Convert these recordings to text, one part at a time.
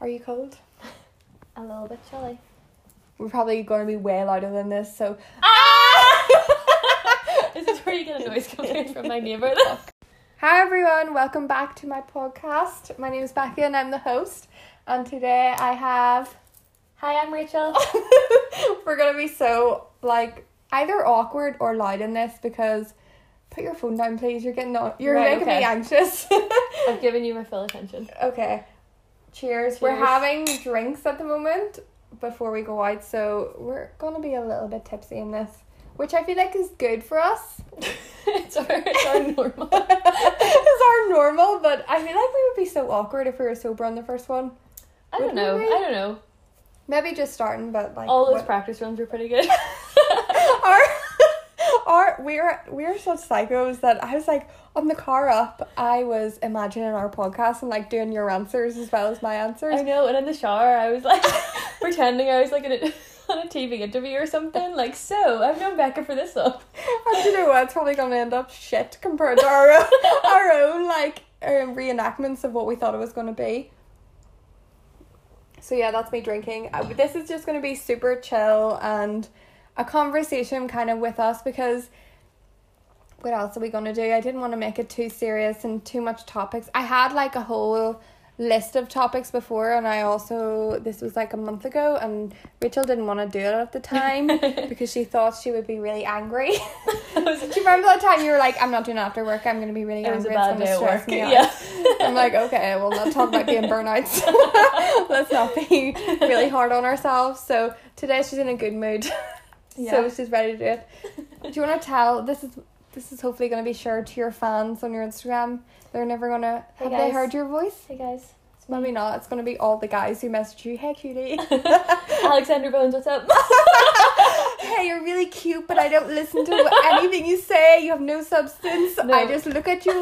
Are you cold? A little bit chilly. We're probably going to be way louder than this, so Ah! This is this where you get a noise coming from my neighbour? Hi everyone, welcome back to my podcast. My name is Becky and I'm the host. And today I have Hi, I'm Rachel. we're gonna be so like either awkward or loud in this because put your phone down please. You're getting on you're Right, making me anxious. I've given you my full attention. okay. Cheers. We're Cheers. having drinks at the moment before we go out, so we're gonna be a little bit tipsy in this. Which I feel like is good for us. it's, our, it's our normal. it's our normal, but I feel like we would be so awkward if we were sober on the first one. I don't know. I don't know. Maybe just starting, but like All those what- practice runs were pretty good. our, our we're we're such psychos that I was like on the car up, I was imagining our podcast and like doing your answers as well as my answers. I know, and in the shower, I was like pretending I was like in a, on a TV interview or something. Like, so I've known Becca for this long. And you know what? It's probably gonna end up shit compared to our own, our own like um, reenactments of what we thought it was gonna be. So yeah, that's me drinking. Uh, this is just gonna be super chill and a conversation kind of with us because what else are we gonna do? I didn't want to make it too serious and too much topics. I had like a whole list of topics before and I also this was like a month ago and Rachel didn't want to do it at the time because she thought she would be really angry. do you remember that time you were like, I'm not doing after work, I'm gonna be really It was angry, a bad it's day gonna stress work. me out. Yeah. I'm like, okay, we'll not talk about being burnouts. Let's not be really hard on ourselves. So today she's in a good mood. So she's ready to do it. Do you wanna tell this is this is hopefully gonna be shared to your fans on your Instagram. They're never gonna Hey, have they heard your voice? Hey guys. Maybe not. It's gonna be all the guys who message you, hey cutie. Alexander Bones, what's up? hey, you're really cute, but I don't listen to anything you say. You have no substance. No. I just look at you.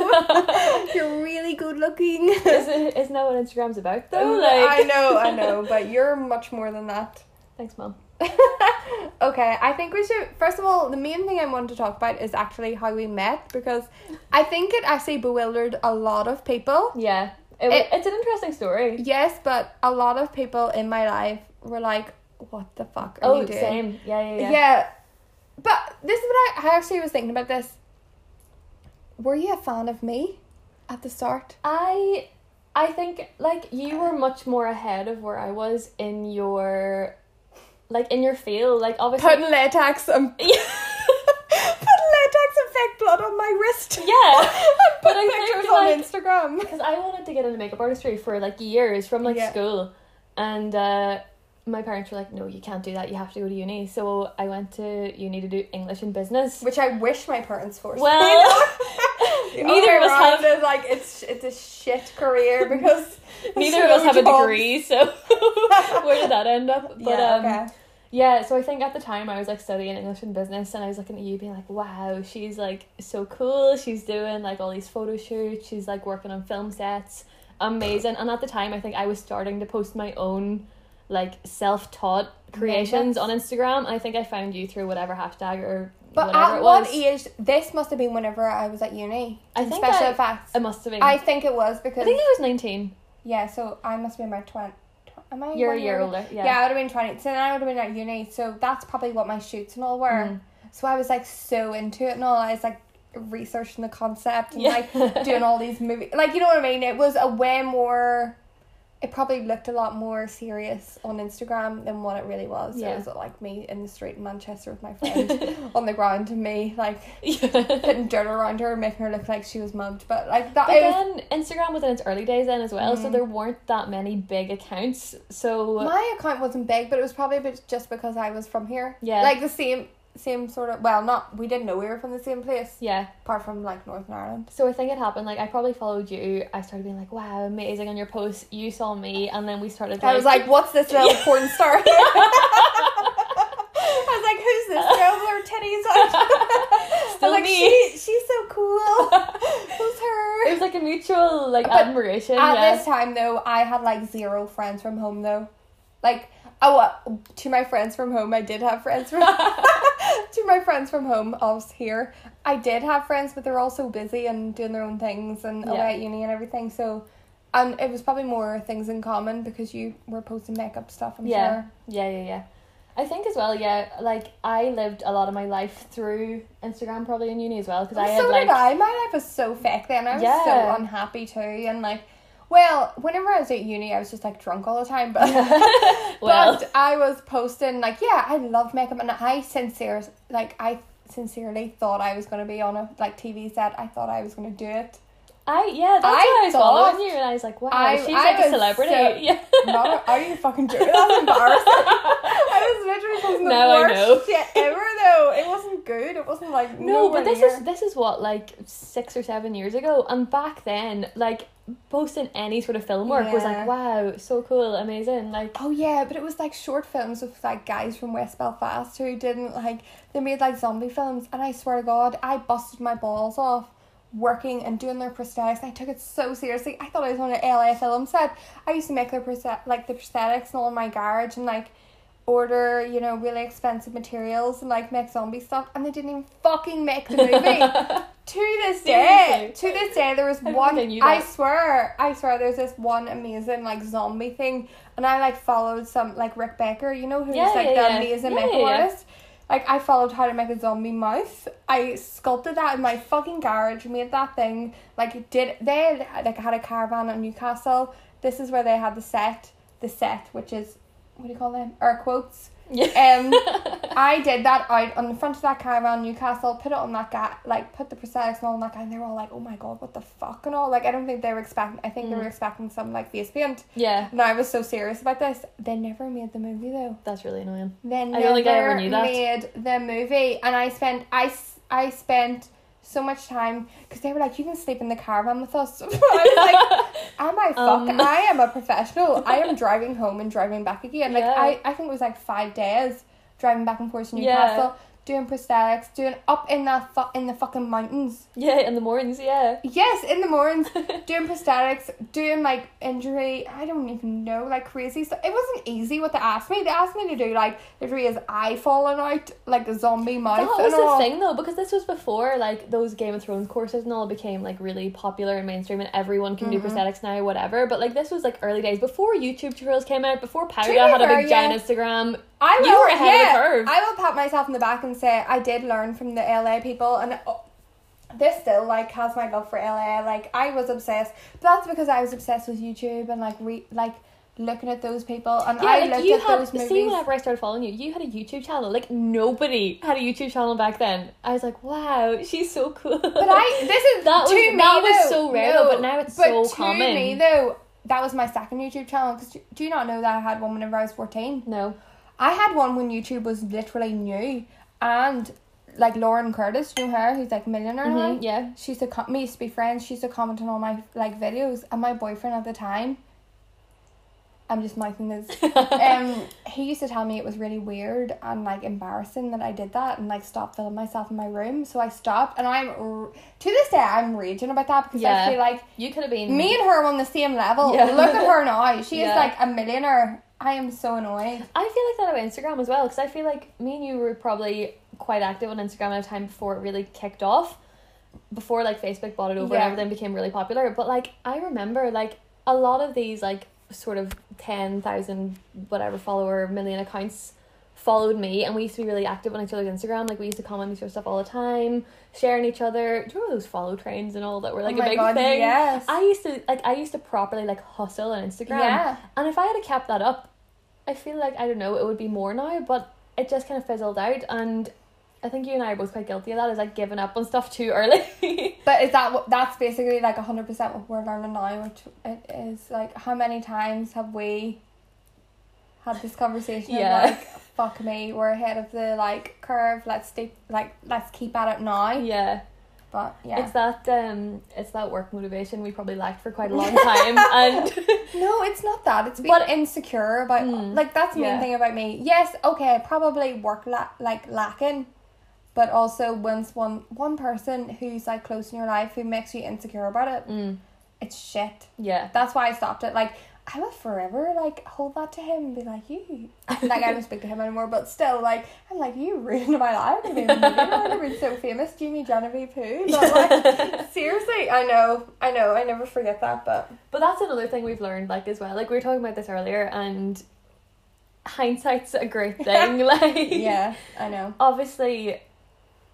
you're really good looking. Isn't, isn't that what Instagram's about though? Mm, like... I know, I know, but you're much more than that. Thanks, mom. okay, I think we should. First of all, the main thing I want to talk about is actually how we met because I think it actually bewildered a lot of people. Yeah, it, It- it's an interesting story. Yes, but a lot of people in my life were like, "What the fuck are Oh, you doing?" Oh, same. Yeah, yeah, yeah. Yeah. But this is what I, I actually was thinking about this. Were you a fan of me at the start? I I think like you were much more ahead of where I was in your like in your field. Like obviously Putting latex and putting latex and fake blood on my wrist. Yeah. But put I pictures think, on like- Instagram. Because I wanted to get into makeup artistry for like years from like Yeah. school, and uh, my parents were like, "No, you can't do that. You have to go to uni." So I went to uni to do English and business. Which I wish my parents forced. Well, neither of us have- is like it's it's a shit career because Neither of us have a degree, so where did that end up? But yeah, um, okay. Yeah, so I think at the time I was like studying English and business, and I was looking at you being like, wow, she's like so cool. She's doing like all these photo shoots. She's like working on film sets. Amazing. And at the time, I think I was starting to post my own like self taught creations on Instagram. I think I found you through whatever hashtag or But whatever at it what was. age? This must have been whenever I was at uni. I think special I- effects. It must have been. I think it was because I think I was 19. yeah. So I must been about twenty. Am I? You're a year older. Yeah. Yeah, I would have been twenty. So then I would have been at uni. So that's probably what my shoots and all were. Mm. So I was like so into it and all. I was like researching the concept and Yeah. like doing all these movies. Like you know what I mean? It was a way more. It probably looked a lot more serious on Instagram than what it really was. Yeah. It was like me in the street in Manchester with my friend on the ground and me like yeah. putting dirt around her, making her look like she was mugged. But like that, But it was, then Instagram was in its early days then as well, so Mm. there weren't that many big accounts. So my account wasn't big, but it was probably just because I was from here. Yeah. like the same, same sort of. Well, not we didn't know we were from the same place, yeah, apart from like Northern Ireland. so I think it happened. Like I probably followed you. I started being like, "Wow, amazing!" on your posts. You saw me, and then we started. Like, I was like, "What's this little porn star?" I was like, "Who's this girl with her titties out?" I Still was like, me. she, "She's so cool." Who's her? it was like a mutual like But admiration. At yeah. this time, though, I had like zero friends from home, though. Like, oh, uh, to my friends from home, I did have friends from. to my friends from home, us here, I did have friends, but they're all so busy and doing their own things and away at uni and everything. So, and it was probably more things in common because you were posting makeup stuff. I'm Yeah. sure. Yeah, yeah, yeah. I think as well, yeah, like I lived a lot of my life through Instagram probably in uni as well because oh, I so had like did I. My life was so fake then. I was Yeah. so unhappy too, and like, well, whenever I was at uni, I was just like drunk all the time. But well but I was posting like, yeah, I love makeup, and I sincere like I sincerely thought I was gonna be on a like TV set. I thought I was gonna do it. I yeah, that's I why I was thought- following you and I was like, wow, I- she's I like a celebrity. so- yeah. Not, are you fucking joking? That's embarrassing. I was literally posting the Now worst shit ever though. It wasn't good. It wasn't like No, but this near. is this is what like six or seven years ago, and back then, like posting any sort of film work was like, wow, so cool, amazing. Like, Oh yeah, but it was like short films with like guys from West Belfast who didn't like they made like zombie films and I swear to God, I busted my balls off working and doing their prosthetics. I took it so seriously. I thought I was on an LA film set. I used to make their prosthet like the prosthetics and all in my garage and like order, you know, really expensive materials and like make zombie stuff and they didn't even fucking make the movie. to this day, to this day, there was I one. I I swear, I swear, there's this one amazing like zombie thing, and I like followed some like Rick Baker, you know, who's Yeah, like yeah, the yeah. amazing Yeah, makeup yeah. Like I followed how to make a zombie mouth. I sculpted that in my fucking garage, made that thing. Like did they like had a caravan in Newcastle. This is where they had the set, the set, which is what do you call them? Air quotes. Yeah. Um, I did that out on the front of that caravan, in Newcastle, put it on that guy, like put the prosthetics and all on that guy, and they were all like, "Oh my god, what the fuck?" and all. Like, I don't think they were expecting. I think they Mm. were expecting some like face paint. yeah, And I was so serious about this. They never made the movie though. that's really annoying. They I never don't think I ever knew that. made the movie, and I spent I I spent so much time because they were like, "You can sleep in the caravan with us." I was like, Am I fuck? Um. I am a professional. I am driving home and driving back again. Like Yeah. I, I think it was like five days driving back and forth to Yeah. Doing prosthetics, doing up in that fu- in the fucking mountains. yeah, in the mornings, yeah. Yes, in the mornings, doing prosthetics, doing like injury. I don't even know, like crazy stuff. It wasn't easy what they asked me. They asked me to do like literally his eye falling out, like a zombie mouth. That was and all. the thing though, because this was before like those Game of Thrones courses and all became like really popular and mainstream, and everyone can Mhm. do prosthetics now, whatever. But like this was like early days before YouTube tutorials came out, before be had a big yeah. giant Instagram. I will, You were ahead of the curve. I will pat myself in the back and say I did learn from the LA people, and oh, this still like has my love for LA. Like I was obsessed, but that's because I was obsessed with YouTube and like re like looking at those people, and Yeah, I like looked you at had those movies. see whenever I started following you, you had a YouTube channel. Like nobody had a YouTube channel back then. I was like, wow, she's so cool. But I this is That to was- me that was so rare no, though, but now it's but so to common. me though, that was my second YouTube channel. Because do you not know that I had one whenever I was fourteen? no, I had one when YouTube was literally new, and like Lauren Curtis, you know her, who's like millionaire now. Mhm, yeah, She used to com- we used to be friends. She used to comment on all my like videos, and my boyfriend at the time. I'm just mouthing this. um, he used to tell me it was really weird and like embarrassing that I did that and like stopped filming myself in my room. So I stopped, and I'm r- to this day I'm raging about that because Yeah. I feel like you could have been me and her on the same level. Yeah. Look at her now; she is like a millionaire. I am so annoyed. I feel like that about Instagram as well because I feel like me and you were probably quite active on Instagram at a time before it really kicked off, before like Facebook bought it over Yeah. and everything became really popular. But like I remember like a lot of these like sort of ten thousand whatever follower million accounts followed me and we used to be really active on each other's Instagram. Like we used to comment each other stuff all the time, sharing each other. Do you remember those follow trains and all that were like oh a big god, thing? yes. I used to like I used to properly like hustle on Instagram. yeah. And if I had kept that up, I feel like I don't know, it would be more now, but it just kind of fizzled out and I think you and I are both quite guilty of that, is like giving up on stuff too early. But is that what that's basically like hundred percent what we're learning now, which it is like how many times have we had this conversation Yeah. like fuck me, we're ahead of the like curve, let's stay like let's keep at it now. yeah. But yeah. It's that um it's that work motivation we probably lacked for quite a long time and no, it's not that. It's being But- insecure about Mm. like that's the main Yeah. thing about me. Yes, okay, probably work la- like lacking, but also once one one person who's like close in your life who makes you insecure about it, mm, it's shit. yeah. That's why I stopped it. Like I will forever like hold that to him and be like, you like I don't speak to him anymore, but still like I'm like you ruined my life. I mean, I've been so famous, Jamie Genevieve who. But like seriously, I know, I know, I never forget that. But But that's another thing we've learned, like as well. Like we were talking about this earlier, and hindsight's a great thing. like yeah, I know. obviously,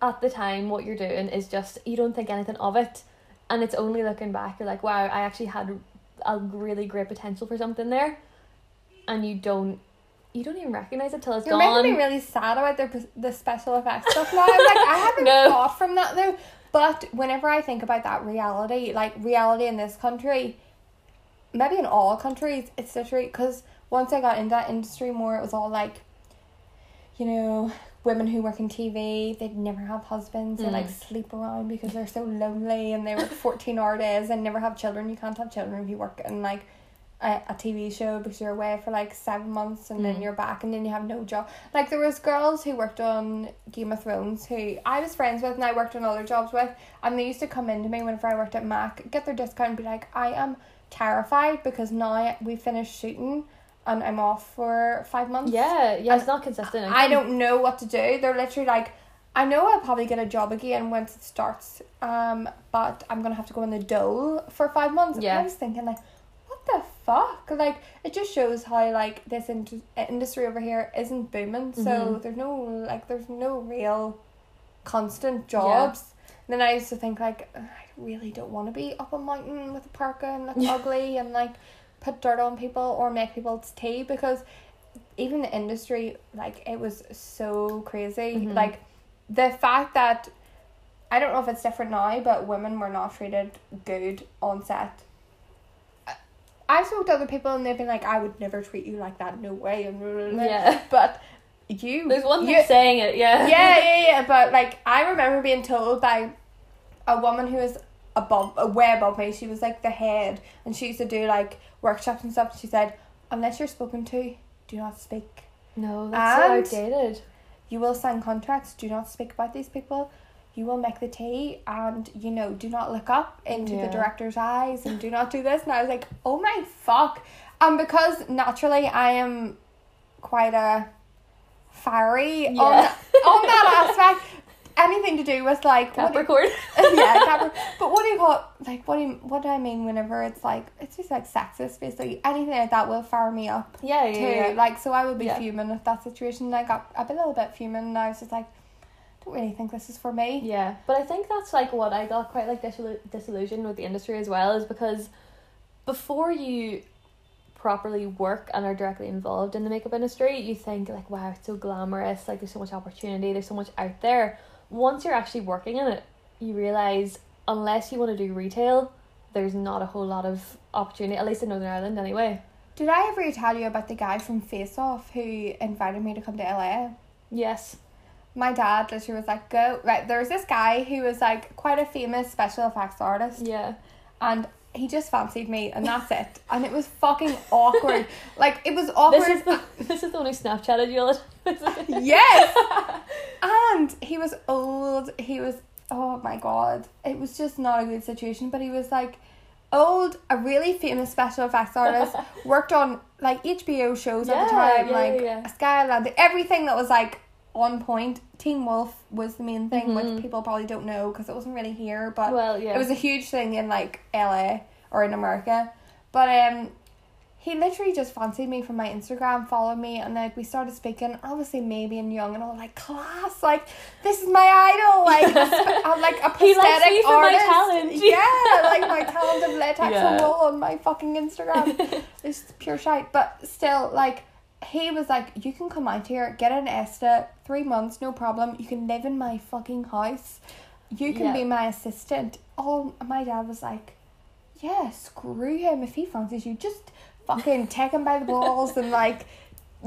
at the time, what you're doing is just you don't think anything of it, and it's only looking back you're like, wow, I actually had a really great potential for something there, and you don't. You don't even recognize it till it's You're gone. making me really sad about the the special effects stuff now. I'm like I haven't No. thought from that though. But whenever I think about that reality, like reality in this country, maybe in all countries, it's literally because once I got into that industry more, it was all like, you know, women who work in TV, they'd never have husbands, they like Mm. sleep around because they're so lonely and they work 14 hour days and never have children. You can't have children if you work in like a, a TV show because you're away for like seven months and then Mm. you're back and then you have no job. Like there was girls who worked on Game of Thrones who I was friends with and I worked on other jobs with and they used to come into me whenever I worked at Mac, get their discount and be like, I am terrified because now we finished shooting and I'm off for five months. yeah, yeah, it's not consistent. I don't know what to do. They're literally like, I know I'll probably get a job again once it starts, um, but I'm gonna have to go on the dole for five months. And Yeah. I was thinking like, what the fuck? Like it just shows how like this in- industry over here isn't booming. So Mhm. there's no like there's no real constant jobs. And then I used to think like I really don't want to be up a mountain with a parka and look ugly and like put dirt on people or make people's tea because even the industry like it was so crazy Mhm. like the fact that I don't know if it's different now but women were not treated good on set I- I've spoken to other people and they've been like I would never treat you like that no way and. Yeah. but you There's one thing you- saying it, yeah. yeah, yeah, yeah. But like, I remember being told by a woman who was above, way above me. She was like the head, and she used to do like workshops and stuff. She said, unless you're spoken to, do not speak. No, that's And- so outdated. You will sign contracts. Do not speak about these people. You will make the tea, and you know, do not look up into Yeah. the director's eyes, and do not do this. And I was like, oh my fuck. And because naturally I am quite a fiery on Yeah. on that aspect. Anything to do with like Capricorn. yeah, Capri- but what do you call it? Like what do you, what do I mean whenever it's like it's just like sexist basically anything like that will fire me up yeah, yeah, too. yeah. Like so I would be Yeah. fuming with that situation. I got a bit- little bit fuming and I was just like, don't really think this is for me. Yeah, but I think that's like what I got quite like disillu- disillusioned with the industry as well is because before you properly work and are directly involved in the makeup industry, you think like, wow, it's so glamorous, like there's so much opportunity, there's so much out there. Once you're actually working in it, you realize unless you want to do retail, there's not a whole lot of opportunity, at least in Northern Ireland anyway. Did I ever tell you about the guy from Face Off who invited me to come to LA? Yes. My dad literally was like, go. Right, there was this guy who was like quite a famous special effects artist. Yeah. and he just fancied me and that's it. And it was fucking awkward. Like it was awkward. This is the this is the one who Snapchatted you all the time. yes! And he was old. He was oh my god. It was just not a good situation but he was like old a really famous special effects artist worked on like hbo shows at the time yeah, like yeah, yeah. skyland everything that was like on point teen wolf was the main thing Mhm. which people probably don't know because it wasn't really here but well, yeah. it was a huge thing in like LA or in America. But um he literally just fancied me from my Instagram, followed me, and then we started speaking. Obviously, maybe and young, and all like class, like this is my idol, like I'm like a prosthetic me for my artist. talent. Yeah, like my talent of latex Yeah. on my fucking Instagram. it's pure shite, but still, like he was like, you can come out here, get an ESTA, three months, no problem. You can live in my fucking house. You can Yeah. be my assistant. Oh, my dad was like, yeah, screw him. If he fancies you, just fucking take him by the balls and like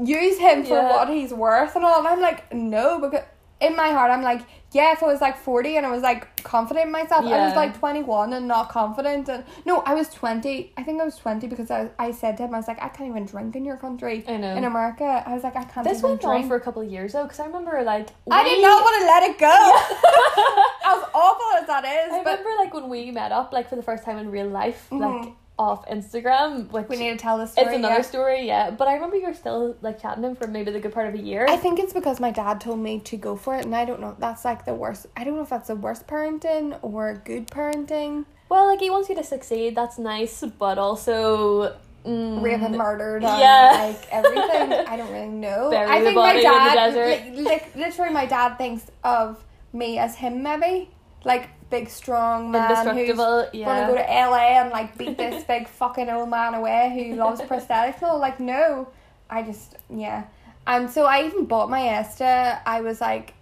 use him for Yeah. what he's worth and all. And I'm like, no, because in my heart, I'm like, yeah, if I was like 40 and I was like confident in myself, I was like 21 and not confident. And no, I was 20. I think I was 20 because I, I said to him, I was like, I can't even drink in your country. I know. In America, I was like, I can't This went drink. on for a couple of years though, because I remember like I did not want to let it go. as awful as that is, I but remember like when we met up, like for the first time in real life, like Mhm. Off Instagram, which We need to tell the story. it's another yeah. story, yeah. But I remember you were still like chatting to him for maybe the good part of a year. I think it's because my dad told me to go for it, and I don't know. That's like the worst. I don't know if that's the worst parenting or good parenting. well, like he wants you to succeed. That's nice, but also. Mm, Rape and murdered, Yeah. like everything. I don't really know. Bury I think my dad, desert. li- like literally, my dad thinks of me as him, maybe like big, strong man who's. Yeah. gonna go to LA and like beat this big fucking old man away who loves prosthetics. No, like no, I just yeah. And so I even bought my Esta. I was like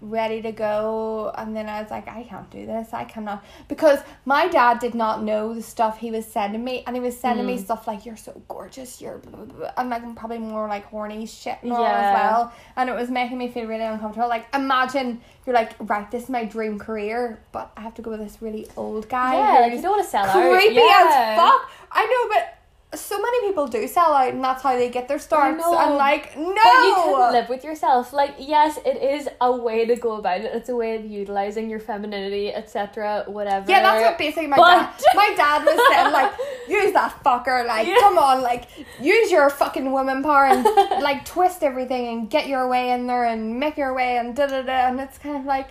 ready to go, and then I was like, I can't do this. I cannot because my dad did not know the stuff he was sending me, and he was sending me Mm. stuff like you're so gorgeous, you're blah, blah, blah, and like probably more like horny shit and all as well, and it was making me feel really uncomfortable. Like imagine you're like right, this is my dream career, but I have to go with this really old guy. yeah, like you don't want to sell out. creepy yeah. as fuck. I know, but so many people do sell out, and that's how they get their starts. know. And like, no, But you can live with yourself. Like, yes, it is a way to go about it. It's a way of utilizing your femininity, etc. Whatever. yeah, that's what basically my But- dad. My dad was saying like, use that fucker, like, Yeah. come on, like, use your fucking woman power and like twist everything and get your way in there and make your way and da da da. And it's kind of like,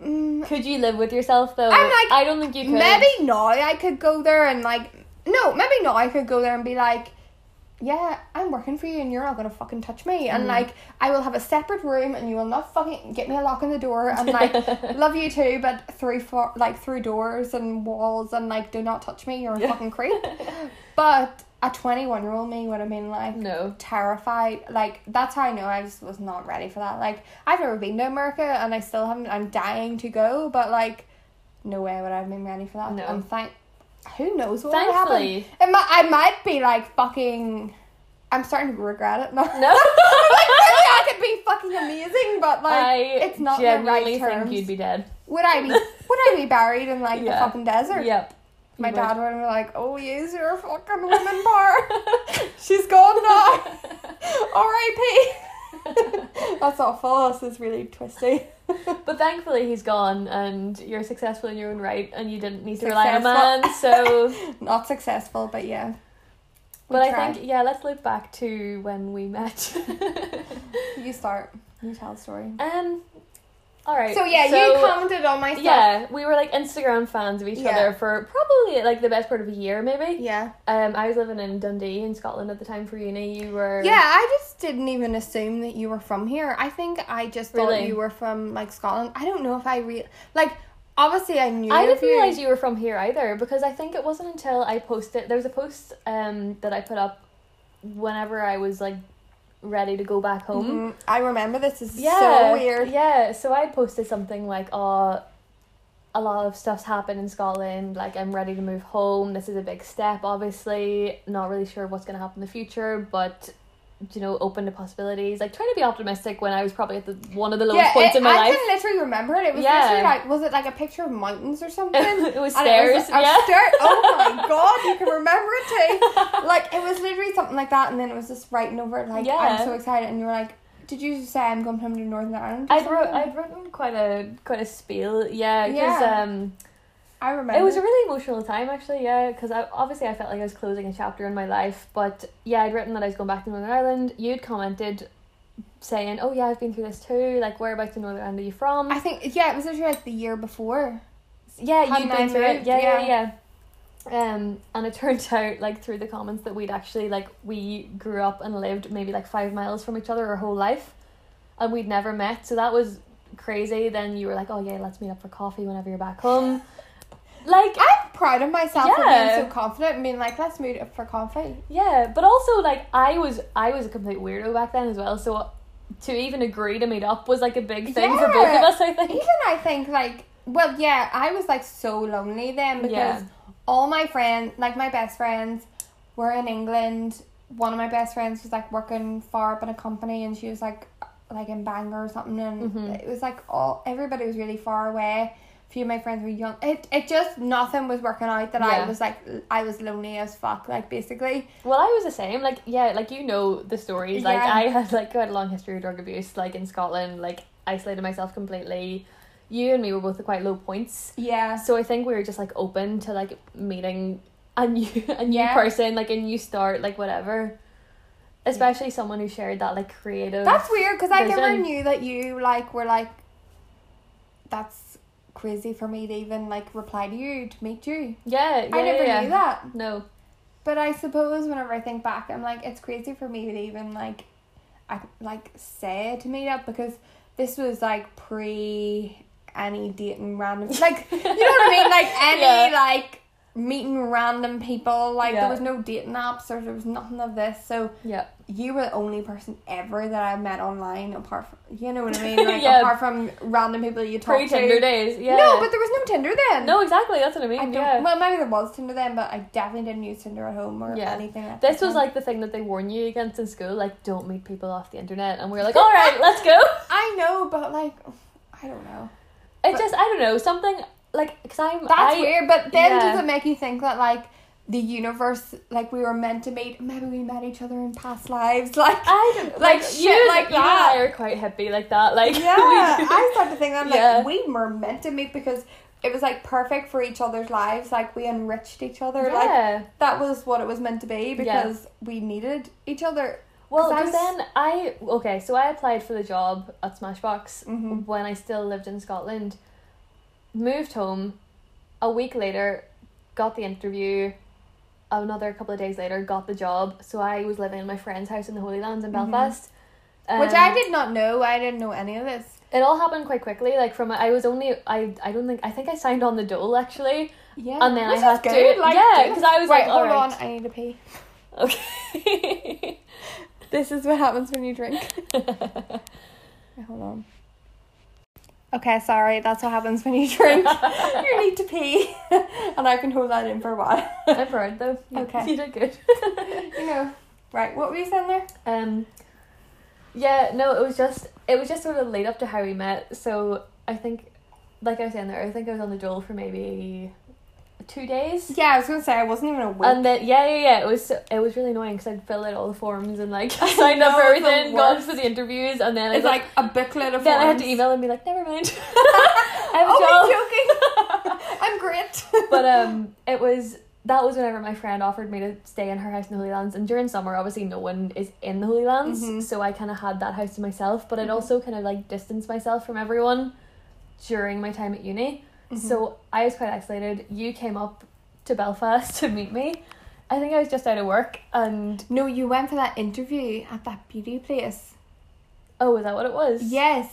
mm, Could you live with yourself though? I'm like, I don't think you could. maybe now I could go there and like, no, maybe now I could go there and be like. Yeah, I'm working for you and you're not gonna fucking touch me. And Mm. like I will have a separate room and you will not fucking get me a lock on the door and like love you too, but through for like through doors and walls and like do not touch me, you're a fucking creep. But a twenty one year old me would have been like No. terrified. Like that's how I know I just was not ready for that. Like I've never been to America and I still haven't I'm dying to go, but like no way would I have been ready for that. No. And thank who knows what would happen. It might, I might be like fucking I'm starting to regret it now. No. like maybe I could be fucking amazing, but like I it's not the right terms. you'd be dead. Would I be would I be buried in like Yeah. the fucking desert? Yep. My You dad would be like, "Oh, use your fucking woman power. She's gone now. R.I.P." That's awful. This is really twisty. But thankfully he's gone and you're successful in your own right and you didn't need to rely on a man, so Not successful, but yeah. We But I think yeah, let's look back to when we met. you start. You tell the story. um alright. So yeah, you commented on my stuff. Yeah, we were like Instagram fans of each Yeah. other for probably like the best part of a year, maybe. Yeah. Um, I was living in Dundee in Scotland at the time for uni. You were Yeah, I just didn't even assume that you were from here. I think I just thought Really? you were from like Scotland. I don't know if I re like. Obviously, I knew. I didn't you. realize you were from here either because I think it wasn't until I posted. There was a post um that I put up whenever I was like ready to go back home. Mhm. I remember this is Yeah, so weird. Yeah, so I posted something like, "Oh, a lot of stuff's happened in Scotland. Like, I'm ready to move home. This is a big step. Obviously, not really sure what's gonna happen in the future, but." You know, open to possibilities. Like trying to be optimistic when I was probably at the one of the lowest Yeah, points it- in my I life. I can literally remember it. It was Yeah. literally like, was it like a picture of mountains or something? it was And stairs. it was yeah. stair- Oh my god, you can remember it too. Like it was literally something like that, and then it was just writing over it like Yeah. I'm so excited, and you were like, "Did you say I'm going home to Northern Ireland?" I'd wrote? I'd written quite a quite a spiel, yeah, because Yeah. um, I remember. it was a really emotional time actually, yeah, because I obviously I felt like I was closing a chapter in my life, but yeah, I'd written that I was going back to Northern Ireland. You'd commented saying, "Oh yeah, I've been through this too. Like, whereabouts in Northern Ireland are you from?" I think yeah, it was literally like the year before. yeah, hadn't you'd been through it. Yeah, yeah, Yeah. yeah. Um, and it turned out like through the comments that we'd actually like we grew up and lived maybe like five miles from each other our whole life, and we'd never met. So that was crazy. Then you were like, "Oh yeah, let's meet up for coffee whenever you're back home." Like I'm proud of myself for being so confident and being like, "Let's meet up for coffee." Yeah, but also like I was I was a complete weirdo back then as well. So to even agree to meet up was like a big thing for both of us. I think. Even I think like, well, yeah, I was like so lonely then because Yeah. all my friends, like my best friends, were in England. One of my best friends was like working far up in a company, and she was like, like in Bangor or something, and Mhm. it was like all everybody was really far away. Few of my friends were young. It it just nothing was working out. That I was like I was lonely as fuck. Like basically, Well, I was the same. Like yeah, like you know the stories. Like Yeah. I had like quite a long history of drug abuse. Like in Scotland, like isolated myself completely. You and me were both at quite low points. yeah. So I think we were just like open to like meeting a new a new Yeah. person, like a new start, like whatever. Especially someone who shared that like creative. That's weird because I never knew that you like were like. That's crazy for me to even like reply to you to meet you. Yeah, yeah, I never yeah. knew that. No. But I suppose whenever I think back, I'm like, it's crazy for me to even like, I like say to meet up because this was like pre any dating random like you know what I mean like any Yeah. like meeting random people like Yeah. there was no dating apps or there was nothing of this so Yeah. You were the only person ever that I met online apart from you know what I mean like Yeah. apart from random people you talk Pre Tinder to days. Yeah. no but there was no Tinder then No, exactly. That's what I mean. I yeah. well maybe there was Tinder then but I definitely didn't use Tinder at home or Yeah. anything like This that. was like the thing that they warn you against in school, like don't meet people off the internet, and we are like, all right, let's go. I know, but like, I don't know. It But- just I don't know something like because I'm That's I, weird. But then yeah. does it make you think that like the universe, like we were meant to meet? Maybe we met each other in past lives. Like, I don't Like like, shit you, like you and. I are quite hippie like that. Like yeah. I started to think I'm Yeah. like we were meant to meet because it was like perfect for each other's lives. Like we enriched each other. Like that was what it was meant to be because we needed each other. Well, 'Cause I because then I okay, so I applied for the job at Smashbox Mhm. when I still lived in Scotland. Moved home, a week later, got the interview. Another couple of days later, got the job. So I was living in my friend's house in the Holy Lands in Mhm. Belfast. Which Um, I did not know. I didn't know any of this. It all happened quite quickly. Like from I was only I I don't think I think I signed on the dole actually. Yeah, And then I which had is to- good, like, yeah, because I was right. like, hold on, I need to pee. Okay. This is what happens when you drink. Hold on. Okay, sorry, that's what happens when you drink. you need to pee. and I can hold that in for a while. I'm proud though. Okay. You did good. you know. Right, what were you saying there? Um yeah, no, it was just it was just sort of lead up to how we met. So I think like I was saying there, I think I was on the dole for maybe two days. Yeah, I was gonna say I wasn't even awake. And then yeah, yeah, yeah. It was so- it was really annoying because I'd fill out all the forms and like signed up for everything, gone for the interviews, and then it's like a booklet of then I had to email and be like, never mind. I have oh. I'm joking. I'm great. but um, it was that was whenever my friend offered me to stay in her house in the Holy Lands, and during summer, obviously, no one is in the Holy Lands, Mhm. so I kind of had that house to myself. But I'd Mhm. also kind of like distanced myself from everyone during my time at uni, Mhm. so I was quite isolated. You came up to Belfast to meet me. I think I was just out of work, and no, you went for that interview at that beauty place. oh, is that what it was? Yes.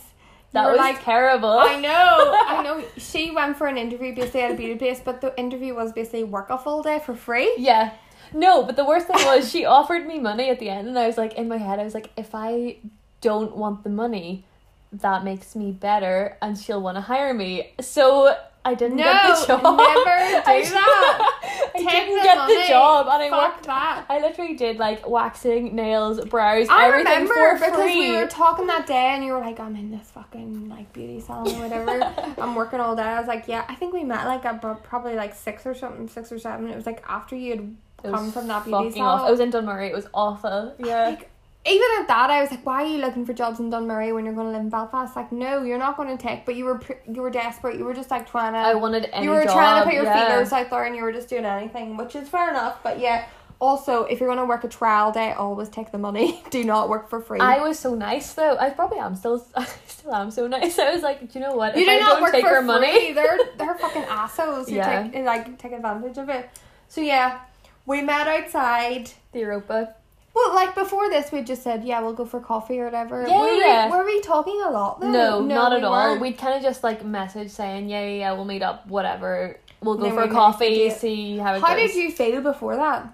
That was like, terrible. I know, I know. She went for an interview basically at a beauty place, but the interview was basically work a full day for free. Yeah. No, but the worst thing was she offered me money at the end and I was like in my head I was like if I don't want the money that makes me better and she'll want to hire me. So I didn't No, get the job. never do I- that. I Take didn't get money. the job and I Fuck worked that. I literally did like waxing, nails, brows, I everything remember for because free. we were talking that day and you were like, I'm in this fucking like beauty salon or whatever. I'm working all day. I was like, yeah, I think we met like at probably like six or something, six or seven. It was like after you had It come from that beauty salon. It was in Dunmurry. It was awful. Yeah. Like, even at that, I was like, "Why are you looking for jobs in Dunmurry when you're going to live in Belfast?" Like, no, you're not going to take. But you were you were desperate. You were just like trying to. I wanted any you were job. trying to put your yeah. feelers out there, and you were just doing anything, which is fair enough. But yeah, also, if you're going to work a trial day, always take the money. Do not work for free. I was so nice though. I probably am still. I still am so nice. I was like, do you know what? you if do I not don't work take for her free. money, They're they're fucking assholes who Yeah. take like take advantage of it. So yeah, we met outside. the Europa. Well, like before this, we just said, yeah, we'll go for coffee or whatever. Yeah, were, yeah. We, were we talking a lot? Though? No, not we at all. weren't. We'd kind of just like message saying, yeah, yeah, yeah, we'll meet up, whatever. We'll go for a coffee, see how it How goes. did you feel before that?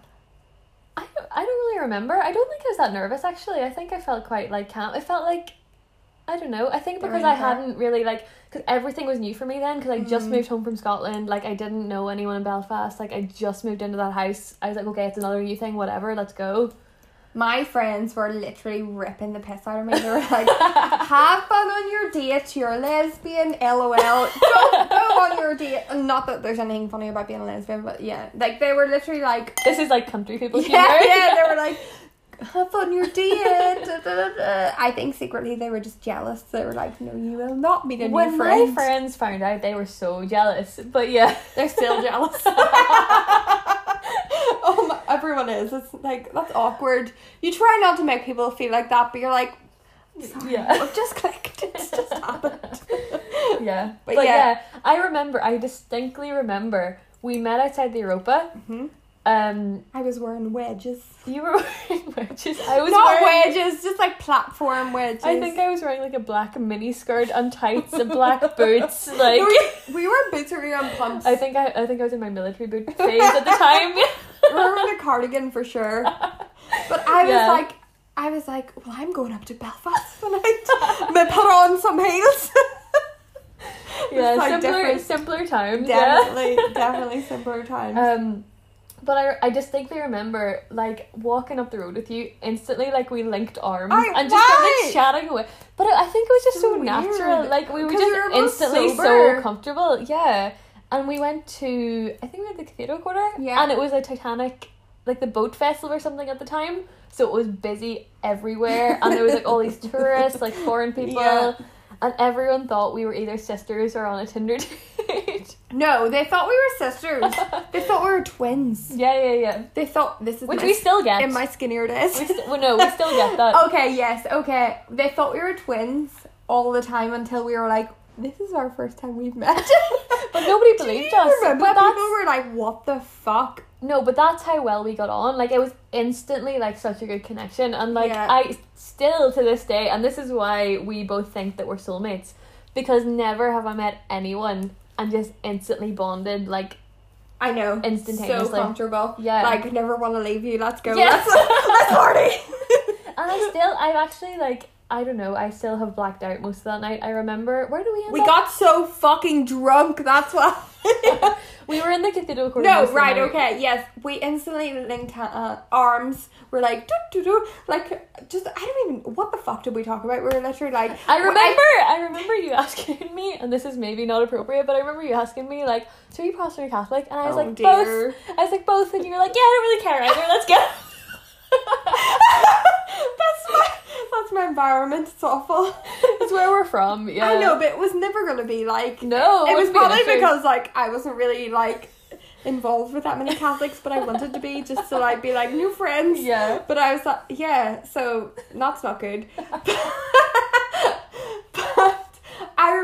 I don't, I don't really remember. I don't think I was that nervous actually. I think I felt quite like calm. I felt like I don't know. I think because I hadn't really like because everything was new for me then because I just Mm. moved home from Scotland. Like I didn't know anyone in Belfast. Like I just moved into that house. I was like, okay, it's another new thing. Whatever, let's go. My friends were literally ripping the piss out of me. They were like, "Have fun on your date. You're a lesbian. LOL. Don't go on your date." Not that there's anything funny about being a lesbian, but yeah, like they were literally like, This is like country people "Yeah, humor. yeah." They were like, "Have fun on your date." da, da, da, da. I think secretly they were just jealous. They were like, "No, you will not meet a new When friend." my friends found out, they were so jealous. But yeah, They're still jealous. Oh, my, everyone is. It's like that's awkward. You try not to make people feel like that, but you're like, sorry, Yeah. it just clicked. It's just happened. Yeah. But But, yeah. yeah. I remember, I distinctly remember we met outside the Europa. hmm Um, I was wearing wedges. you were wearing wedges. I was Not wearing, wedges, just like platform wedges. I think I was wearing like a black mini skirt and tights and black boots. Like, we, we were boots or we were on pumps. I think I, I think I was in my military boot phase at the time. Wearing a cardigan for sure. But I was Yeah. like, I was like, well, I'm going up to Belfast tonight. I'm gonna put on some heels. yeah, like simpler different. simpler times. definitely, definitely simpler times. Um, but I, I distinctly remember like walking up the road with you instantly like we linked arms I- and just like chatting away. But I I think it was just So so, natural. Like we were just we were instantly so comfortable. Yeah. And we went to I think we went to the Cathedral Quarter. Yeah. And it was a Titanic like the boat festival or something at the time. So it was busy everywhere and there was like all these tourists, like foreign people. Yeah. And everyone thought we were either sisters or on a Tinder date. no, they thought we were sisters. they thought we were twins. yeah, yeah, yeah. They thought this is Which we still get. in my skinnier days. we st- well, no, we still get that. okay, yes, okay. They thought we were twins all the time until we were like, this is our first time we've met. But nobody Do believed you us. Remember, But people were like, what the fuck? no, but that's how well we got on. Like it was instantly like such a good connection, and like Yeah. I still to this day, and this is why we both think that we're soulmates, because never have I met anyone and just instantly bonded. Like I know. Instantaneously. So comfortable. Yeah. Like, never want to leave you. Let's go. Yeah. Let's, let's party. and I still, I've actually like I don't know, I still have blacked out most of that night. I remember where do we end up? we up? got so fucking drunk. That's why. we were in the cathedral court. No, right, okay, yes. We instantly linked uh, arms. We're like, doo, doo, doo. like, just, I don't even, what the fuck did we talk about? We were literally like, I remember, I, remember you asking me, and this is maybe not appropriate, but I remember you asking me like, "So are you Protestant or Catholic?" And I was Oh, like, dear. "Both." I was like, "Both," and you were like, "Yeah, I don't really care either. Let's go." That's my, that's my environment. It's awful. It's where we're from. Yeah, I know, but it was never gonna be like, No, it was wouldn't be probably because, like, I wasn't really, like, involved with that many Catholics, but I wanted to be just to, like, be like, new friends. Yeah. But I was like, yeah, so that's not good.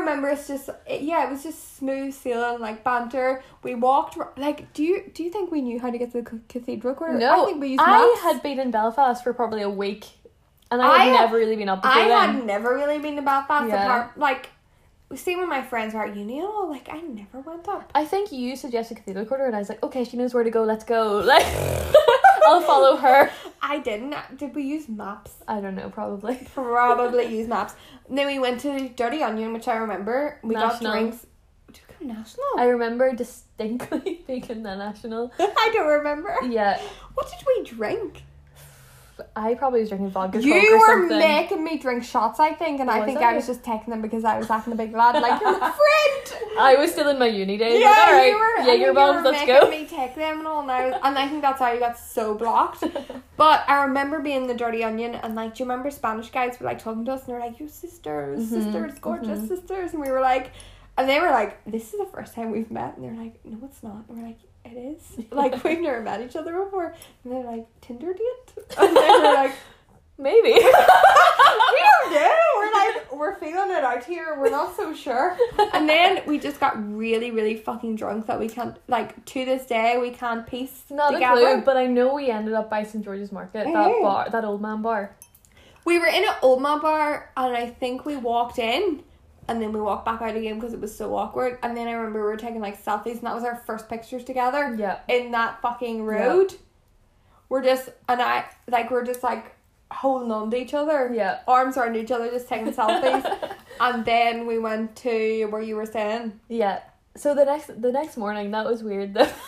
remember it's just, it, yeah, it was just smooth sailing, like banter. We walked, like, do you do you think we knew how to get to the cathedral quarter? No, I think we used I maps. had been in Belfast for probably a week, and I I had never really been up before I then. had never really been to Belfast Yeah. apart, like, see when my friends were at uni and all, like, I never went up. I think you suggested Cathedral Quarter, and I was like, "Okay, she knows where to go. Let's go." Like, I'll follow her. I didn't. Did we use maps? I don't know, probably. Probably use maps. And then we went to Dirty Onion, which I remember. We National. got drinks. Did we go National? I remember distinctly being in the national. I don't remember. Yeah, What did we drink? I probably was drinking vodka. You were something. making me drink shots, I think, and I think I? I was just taking them because I was acting a big lad, like you're my friend. I was still in my uni days. Yeah, like, all right, you were. I Jaeger think you bombs, were let's making go. me take them and all, and I, was, and I think that's how you got so blocked. But I remember being the Dirty Onion, and like, do you remember Spanish guys were like talking to us, and they're like, "You sisters, Mhm, sisters, gorgeous mhm. sisters," and we were like, and they were like, "This is the first time we've met," and they're like, "No, it's not," and we're like. It is like we've never met each other before, and they're like Tinder date, and they were like, Maybe. we don't know. We're like, we're feeling it out here. We're not so sure. And then we just got really, really fucking drunk that we can't, like, to this day, we can't piece Not together. a clue, but I know we ended up by St George's Market, that Mhm. bar, that old man bar. We were in an old man bar, and I think we walked in, and then we walked back out again because it was so awkward. And then I remember we were taking like selfies, and that was our first pictures together Yeah. in that fucking road. We're just, and I, like, we're just like holding on to each other. Yeah. arms around each other, just taking selfies. and then we went to where you were saying. Yeah. So the next the next morning, that was weird though.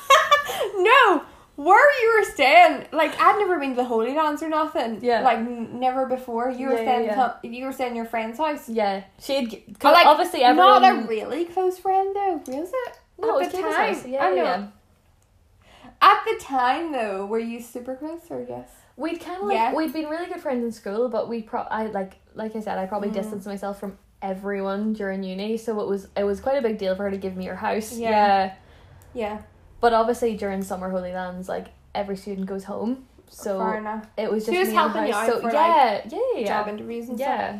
No, where you were staying. Like I'd never been to the Holy Lands or nothing. Yeah. Like n- never before. You were Yeah, staying. yeah, to- you were staying in your friend's house. yeah. She'd But, like, obviously everyone Not a really close friend though, was it? No, At it the time. house. Yeah, I know. yeah. At the time though, were you super close or yes? We'd kind of like Yeah. we'd been really good friends in school, but we pro I like like I said, I probably Mm. distanced myself from everyone during uni, so it was it was quite a big deal for her to give me her house. Yeah. yeah. Yeah. But obviously during summer Holy Lands, like every student goes home. So Fair enough. it was She just was me in the helping you out So for, yeah, yeah, yeah, Job yeah. interviews and stuff. Yeah.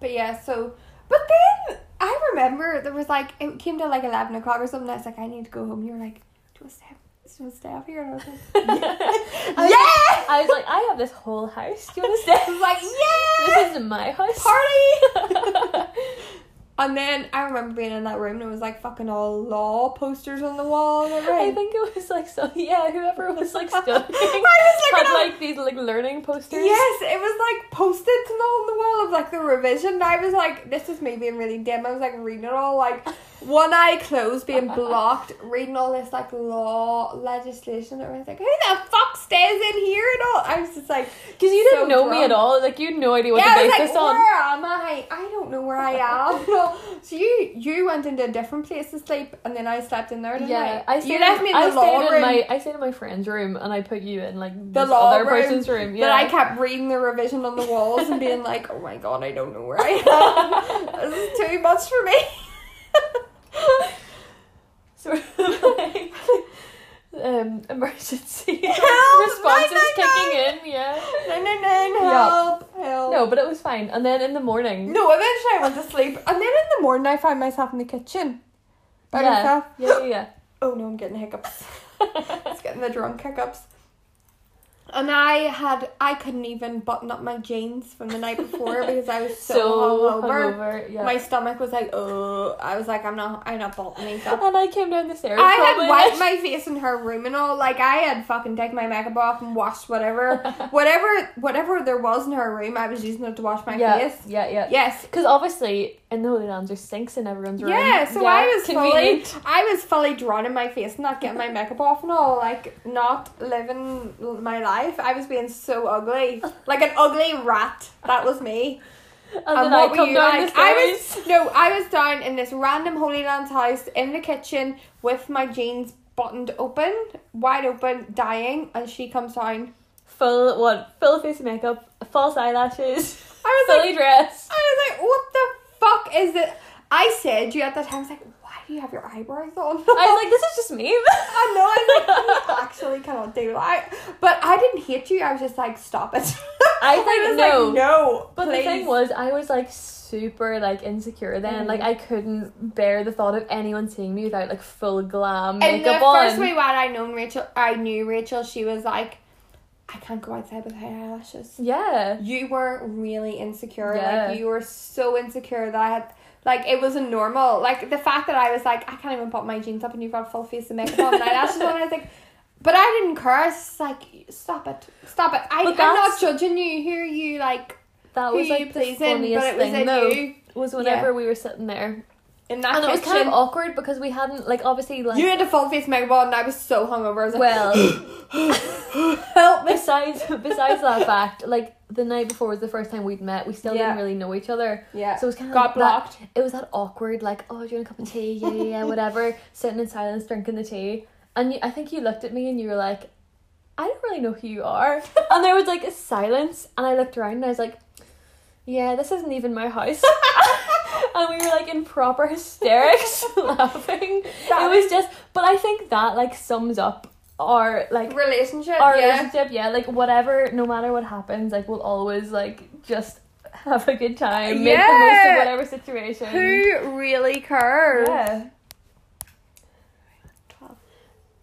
But yeah, so but then I remember there was like it came to like eleven o'clock or something. I was like, I need to go home. You were like, Do you want to stay? Do you stay up here? And I was like, I was yeah. I was like, I have this whole house. Do you want to I was like, yeah. This isn't my house. party. And then I remember being in that room and it was like fucking all law posters on the wall and I think it was like so. Yeah, whoever was like studying I was looking had at- like these like learning posters. Yes, it was like post-its and all on the wall of like the revision. I was like, this is me being really dim. I was like reading it all, like one eye closed, being blocked, reading all this like law legislation. And I was like, who the fuck stays in here and all? I was just like, Because you didn't know me at all. Like you had no idea what yeah, I to was base like, this on. where am I? I don't know where I am. no. So you you went into a different place to sleep, and then I slept in there. Yeah, I, I you stayed left in, me in I the law stayed in room. my I stayed in my friend's room and I put you in like the law other room, person's room. Yeah, But I kept reading the revision on the walls and being like, oh my god, I don't know where I am. this is too much for me. sort of like um emergency Help! responses 999! kicking in. Yeah. no, no, no, help, help. No, but it was fine. And then in the morning. No, eventually I went to sleep. And then in the morning I found myself in the kitchen. By yeah. myself. yeah, yeah, yeah. Oh no, I'm getting hiccups. yeah. It's getting the drunk hiccups. And I had I couldn't even button up my jeans from the night before because I was so, so hungover. hungover. Yeah. My stomach was like, oh, I was like, I'm not, I'm not buttoning these up. and I came down the stairs. I had wiped my face in her room and all. Like I had fucking taken my makeup off and washed whatever, whatever, whatever there was in her room. I was using it to wash my yeah, face. yeah, yeah. Yes. Because obviously in the Holy Lands there's sinks in everyone's room. Yeah, so I was convenient. fully, I was fully drawn in my face, not getting my makeup off and all, like not living my life. I was being so ugly, like an ugly rat. That was me. And, And then what I were you down like? I was no, I was down in this random Holy Land's house in the kitchen with my jeans buttoned open, wide open, dying, and she comes down. full what? Full face of makeup, false eyelashes, I was fully like, dress. I was like, what the fuck is it? I said you at that time, I was like, why do you have your eyebrows on? I was like, this is just me. I know, I was like, you actually cannot do that. But I didn't hate you, I was just like, stop it. I think was no. like, no. But the thing was, I was like super like insecure then. Mm. Like I couldn't bear the thought of anyone seeing me without like full glam And the makeup on. first way when I known Rachel, I knew Rachel, she was like, I can't go outside with high eyelashes. yeah. You were really insecure. Yeah. Like you were so insecure that I had like it wasn't normal. Like the fact that I was like, I can't even put my jeans up and you've got a full face of makeup on and eyelashes on. I was like, but I didn't was just like, stop it, stop it. I, I'm not judging you. Here, you like That was like the pleasing, funniest thing though. you Was whenever we were sitting there. In that And it was kind of awkward because we hadn't like obviously like you had a full face makeup on and I was so hungover. I was like, well help me. besides besides that fact, like the night before was the first time we'd met, we still Yeah. didn't really know each other. Yeah. So it was kind of got like that, blocked. it was that awkward, like, oh, do you want a cup of tea? Yeah, yeah, yeah, whatever. Sitting in silence, drinking the tea. And you, I think you looked at me and you were like, I don't really know who you are. and there was like a silence, and I looked around and I was like, yeah, this isn't even my house. and we were like in proper hysterics, laughing. That it was just, but I think that like sums up our like relationship. our yeah. relationship, yeah, like whatever, no matter what happens, like we'll always like just have a good time, make the most of whatever situation. Who really cares? Yeah.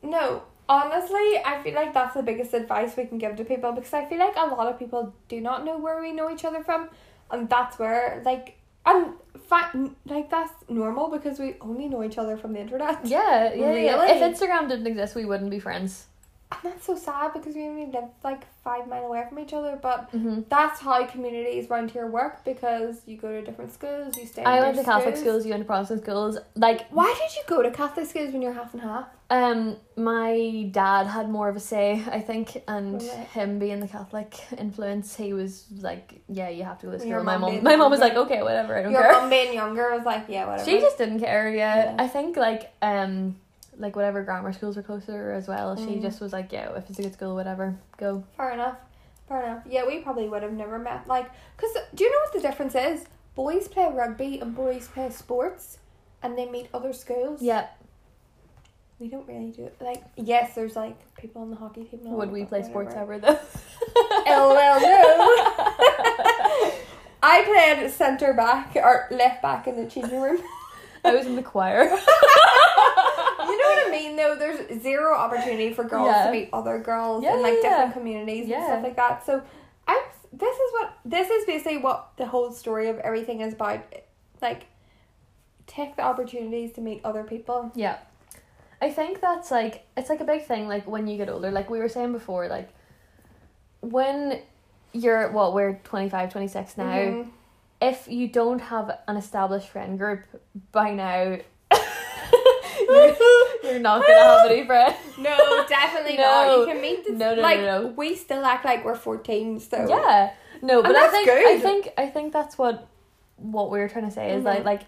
No, honestly, I feel like that's the biggest advice we can give to people because I feel like a lot of people do not know where we know each other from, and that's where like and fi- like that's normal because we only know each other from the internet. Yeah, yeah, yeah. Really? If Instagram didn't exist, we wouldn't be friends. And that's so sad because we only live like five mile away from each other, but Mm-hmm. that's how communities around here work because you go to different schools, you stay. in I went to Catholic schools, you went to Protestant schools. Like, Why did you go to Catholic schools when you're half and half? um, my dad had more of a say, I think, and Right. him being the Catholic influence, he was like, "Yeah, you have to go to your school." My mum mom, my mom was like, "Okay, whatever, I don't care. Your care." mum being younger was like, yeah, whatever. She just didn't care. Yeah. Yeah. I think like um like whatever grammar schools were closer as well. She Mm. just was like, yeah, if it's a good school, whatever, go. Fair enough. Fair enough. Yeah, we probably would have never met. Like, because do you know what the difference is? Boys play rugby and boys play sports and they meet other schools. Yeah, we don't really do it. Like yes, there's like people on the hockey team. Would we play sports ever though? Well, no. I played centre back or left back in the changing room. I was in the choir. know what I mean though? There's zero opportunity for girls Yeah. to meet other girls Yeah, in like different communities and stuff like that. So i'm this is what this is basically what the whole story of everything is about like take the opportunities to meet other people. Yeah. I think that's like it's like a big thing like when you get older. Like we were saying before like when you're what we're 25 26 now Mhm. if you don't have an established friend group by now you're, not gonna have any friends no definitely No. not you can meet this No, no, no, like no. we still act like we're 14 so yeah no but I that's think I think I think that's what what we were trying to say is like Mhm. like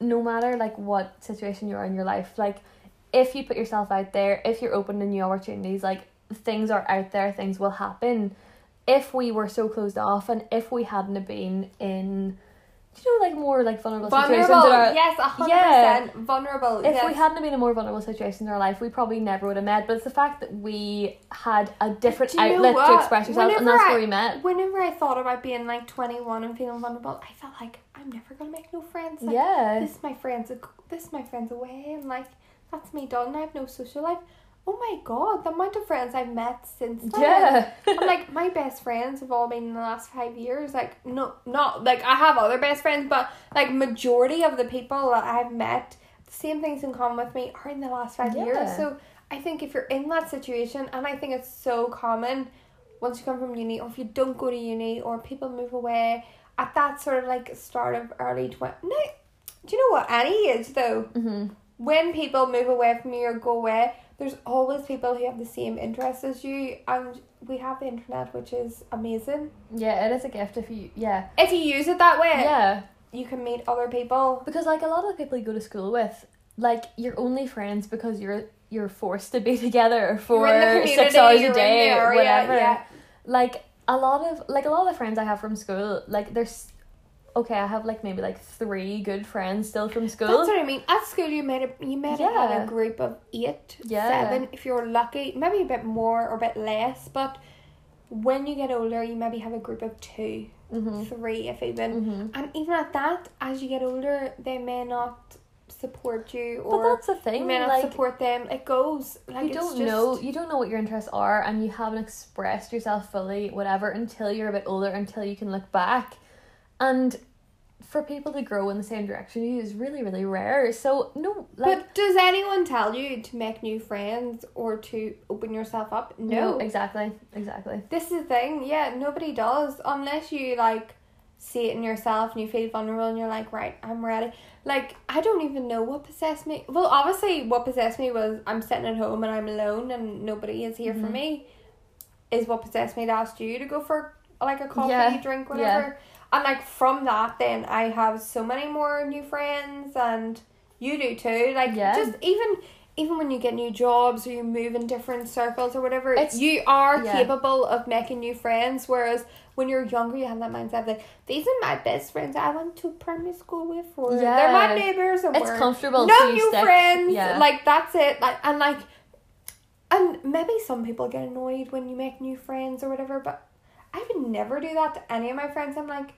no matter like what situation you are in your life like if you put yourself out there if you're open to new opportunities like things are out there things will happen if we were so closed off and if we hadn't have been in you know like more like vulnerable, situations vulnerable in our, yes 100% Yeah. vulnerable if yes. we hadn't been in a more vulnerable situations in our life we probably never would have met but it's the fact that we had a different Do you know outlet to express yourself and that's I- where we met whenever I thought about being like 21 and feeling vulnerable, I felt like I'm never gonna make no friends. Like, yeah This my friends. This my friends away, and like that's me done. I have no social life. Oh my god, the amount of friends I've met since then. yeah I'm like my best friends have all been in the last five years. Like no, not like I have other best friends, but like majority of the people that I've met, the same things in common with me are in the last five years. So I think if you're in that situation, and I think it's so common, once you come from uni, or if you don't go to uni, or people move away at that sort of like start of early twenty. No, do you know what? Any age though, hmm when people move away from you or go away, there's always people who have the same interests as you, and we have the internet, which is amazing. yeah it is a gift if you yeah If you use it that way, yeah you can meet other people. because like a lot of the people you go to school with like you're only friends because you're you're forced to be together for You're in the six hours a day or whatever yeah. like a lot of like a lot of the friends I have from school like there's okay I have like maybe like three good friends still from school That's what I mean. At school, you made a you made Yeah. a group of eight, Yeah. seven. If you're lucky, maybe a bit more or a bit less. But when you get older, you maybe have a group of two, mm-hmm. three, if even. Mm-hmm. And even at that, as you get older, they may not support you but that's the you thing may not like support them. It goes like you don't just, know you don't know what your interests are and you haven't expressed yourself fully whatever until you're a bit older until you can look back and for people to grow in the same direction you is really really rare so no like but does anyone tell you to make new friends or to open yourself up? No. exactly exactly This is the thing, yeah, nobody does unless you like see it in yourself and you feel vulnerable and you're like, right, I'm ready. Like, I don't even know what possessed me. Well, obviously, what possessed me was I'm sitting at home and I'm alone and nobody is here for Mhm. me. Is what possessed me to ask you to go for like a coffee, Yeah, drink, whatever. And like from that, then I have so many more new friends, and you do too. Like, Yeah. just even even when you get new jobs or you move in different circles or whatever, It's- you are yeah. capable of making new friends. Whereas when you're younger, you have that mindset like these are my best friends I went to primary school with, or they're my neighbors, and it's we're comfortable no to new stick. friends. yeah Like that's it. Like and like, and maybe some people get annoyed when you make new friends or whatever, but I would never do that to any of my friends. I'm like.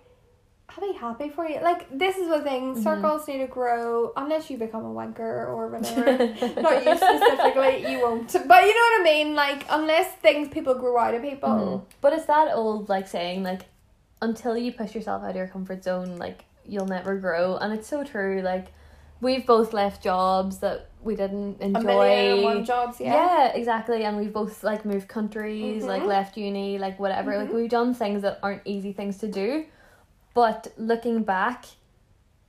I'll be happy for you. Like this is the thing. Mhm. Circles need to grow unless you become a wanker or whatever. Not you specifically, you won't. But you know what I mean? Like, unless things people grow out of people. Mhm. But it's that old like saying like until you push yourself out of your comfort zone, like you'll never grow. And it's so true. Like we've both left jobs that we didn't enjoy. million and one jobs, yeah. Yeah, exactly. And we've both like moved countries, like Mhm. left uni, like whatever. Like Mhm. we've done things that aren't easy things to do. But looking back,